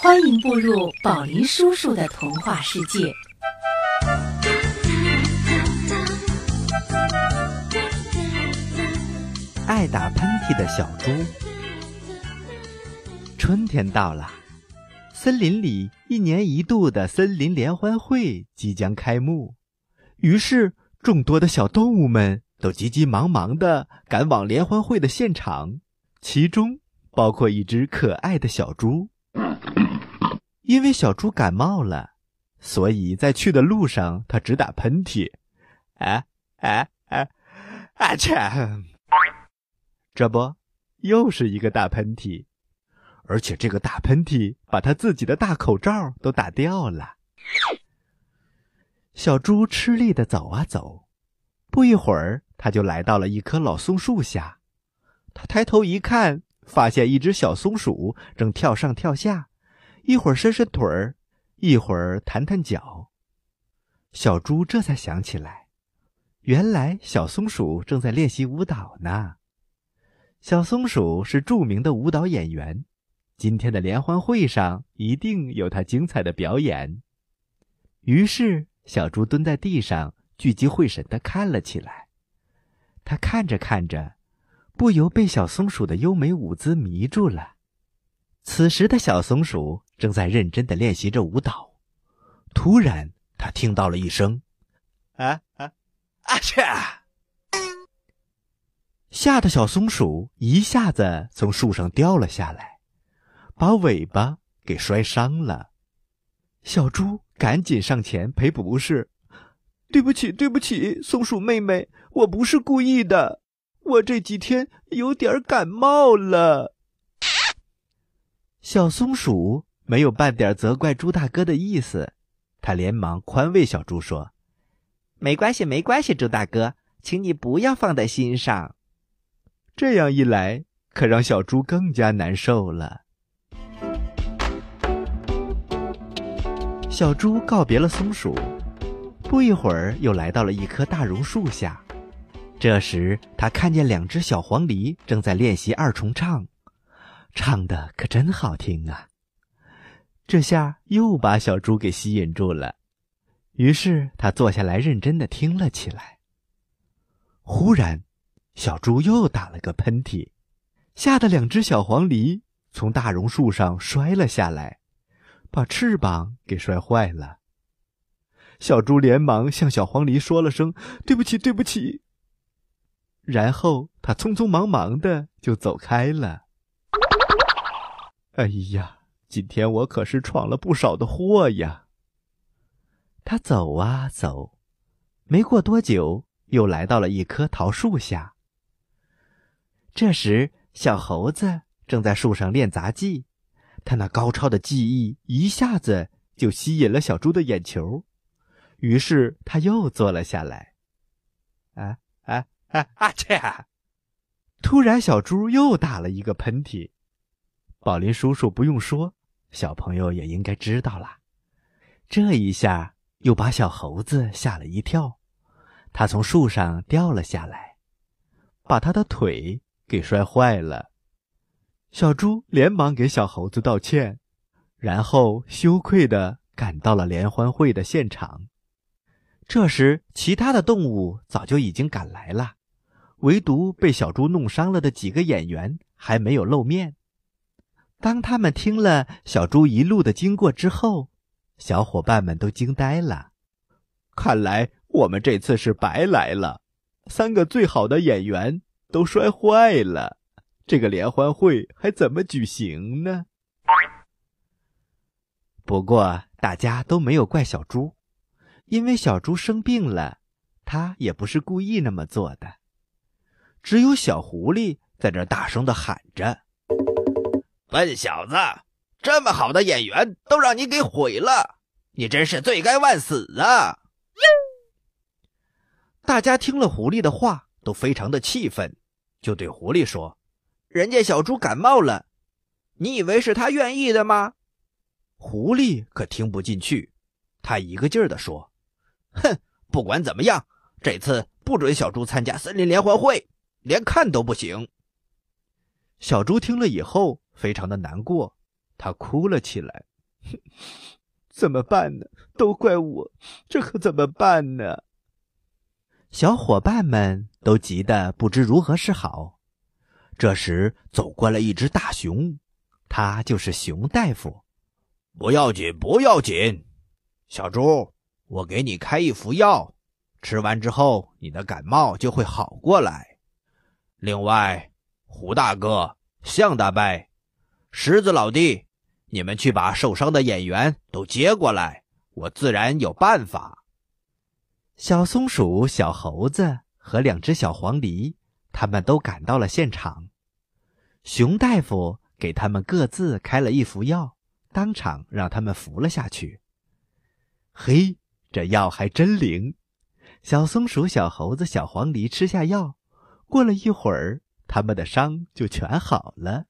欢迎步入宝林叔叔的童话世界。爱打喷嚏的小猪。春天到了，森林里一年一度的森林联欢会即将开幕，于是众多的小动物们都急急忙忙的赶往联欢会的现场，其中包括一只可爱的小猪。因为小猪感冒了，所以在去的路上，它直打喷嚏。哎哎哎，啊切！这不，又是一个大喷嚏，而且这个大喷嚏把他自己的大口罩都打掉了。小猪吃力的走啊走，不一会儿，他就来到了一棵老松树下。他抬头一看，发现一只小松鼠正跳上跳下，一会儿伸伸腿儿，一会儿弹弹脚。小猪这才想起来，原来小松鼠正在练习舞蹈呢。小松鼠是著名的舞蹈演员，今天的联欢会上一定有他精彩的表演。于是，小猪蹲在地上，聚精会神地看了起来。他看着看着，不由被小松鼠的优美舞姿迷住了。此时的小松鼠正在认真的练习着舞蹈。突然，他听到了一声：“啊啊，啊切！”吓得小松鼠一下子从树上掉了下来，把尾巴给摔伤了。小猪赶紧上前赔不是：“对不起，对不起，松鼠妹妹，我不是故意的，我这几天有点感冒了。”小松鼠没有半点责怪猪大哥的意思，他连忙宽慰小猪说：“没关系，没关系，猪大哥，请你不要放在心上。”这样一来，可让小猪更加难受了。小猪告别了松鼠，不一会儿又来到了一棵大榕树下。这时，他看见两只小黄鹂正在练习二重唱，唱的可真好听啊！这下又把小猪给吸引住了，于是他坐下来认真的听了起来。忽然，小猪又打了个喷嚏，吓得两只小黄鹂从大榕树上摔了下来，把翅膀给摔坏了。小猪连忙向小黄鹂说了声“对不起，对不起”，然后他匆匆忙忙的就走开了。哎呀，今天我可是闯了不少的祸呀！他走啊走，没过多久，又来到了一棵桃树下。这时，小猴子正在树上练杂技，他那高超的技艺一下子就吸引了小猪的眼球，于是他又坐了下来。啊啊啊！啊切！突然，小猪又打了一个喷嚏。宝林叔叔不用说，小朋友也应该知道了。这一下又把小猴子吓了一跳，他从树上掉了下来，把他的腿。给摔坏了，小猪连忙给小猴子道歉，然后羞愧的赶到了联欢会的现场。这时，其他的动物早就已经赶来了，唯独被小猪弄伤了的几个演员还没有露面。当他们听了小猪一路的经过之后，小伙伴们都惊呆了。看来我们这次是白来了，三个最好的演员。都摔坏了，这个联欢会还怎么举行呢？不过大家都没有怪小猪，因为小猪生病了，他也不是故意那么做的。只有小狐狸在这大声的喊着：“笨小子，这么好的演员都让你给毁了，你真是罪该万死啊！”大家听了狐狸的话。都非常的气愤，就对狐狸说：“人家小猪感冒了，你以为是他愿意的吗？”狐狸可听不进去，他一个劲儿的说：“哼，不管怎么样，这次不准小猪参加森林联欢会，连看都不行。”小猪听了以后非常的难过，他哭了起来。怎么办呢？都怪我，这可怎么办呢？小伙伴们都急得不知如何是好。这时，走过了一只大熊，他就是熊大夫。不要紧，不要紧，小猪，我给你开一副药，吃完之后，你的感冒就会好过来。另外，胡大哥、向大伯、狮子老弟，你们去把受伤的演员都接过来，我自然有办法。小松鼠、小猴子和两只小黄鹂，他们都赶到了现场。熊大夫给他们各自开了一服药，当场让他们服了下去。嘿，这药还真灵！小松鼠、小猴子、小黄鹂吃下药，过了一会儿，他们的伤就全好了，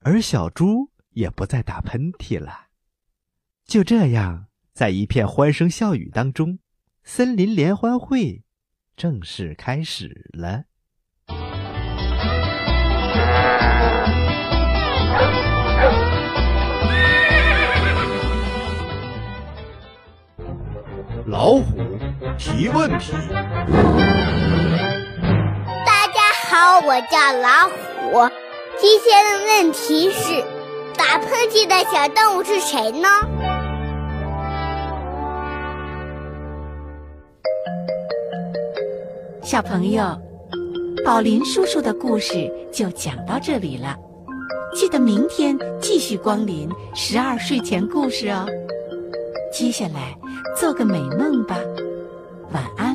而小猪也不再打喷嚏了。就这样，在一片欢声笑语当中。森林联欢会正式开始了。老虎提问题。大家好，我叫老虎。今天的问题是：打喷嚏的小动物是谁呢？小朋友，宝林叔叔的故事就讲到这里了。记得明天继续光临十二睡前故事哦。接下来做个美梦吧，晚安。